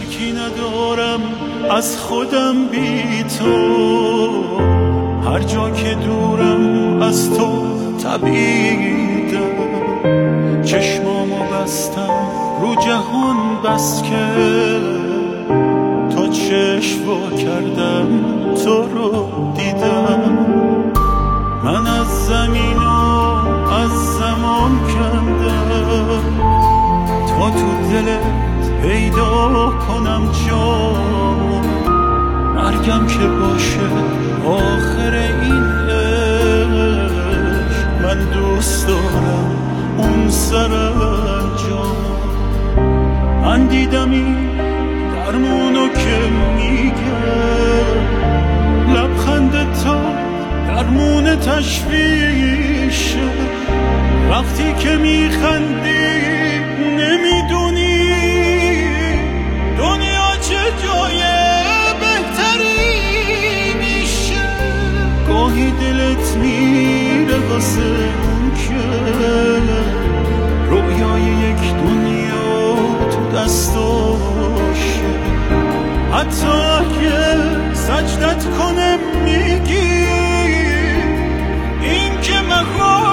شکی ندارم از خودم بی تو. هر جا که دورم از تو تبیدم چشمامو بستم رو جهان بس که تا چشم وا کردم تو رو دیدم. من از زمین و از زمان کندم. تا تو دلت پیدا کنم جا. مرگم که باشه آخر این عشق. من دوست دارم اون سر انجام من دیدم این درمونو که میگه. لبخند تا درمون تشویشه وقتی که میخندی حتی اگه سجدت کنم میگی. این که مخواه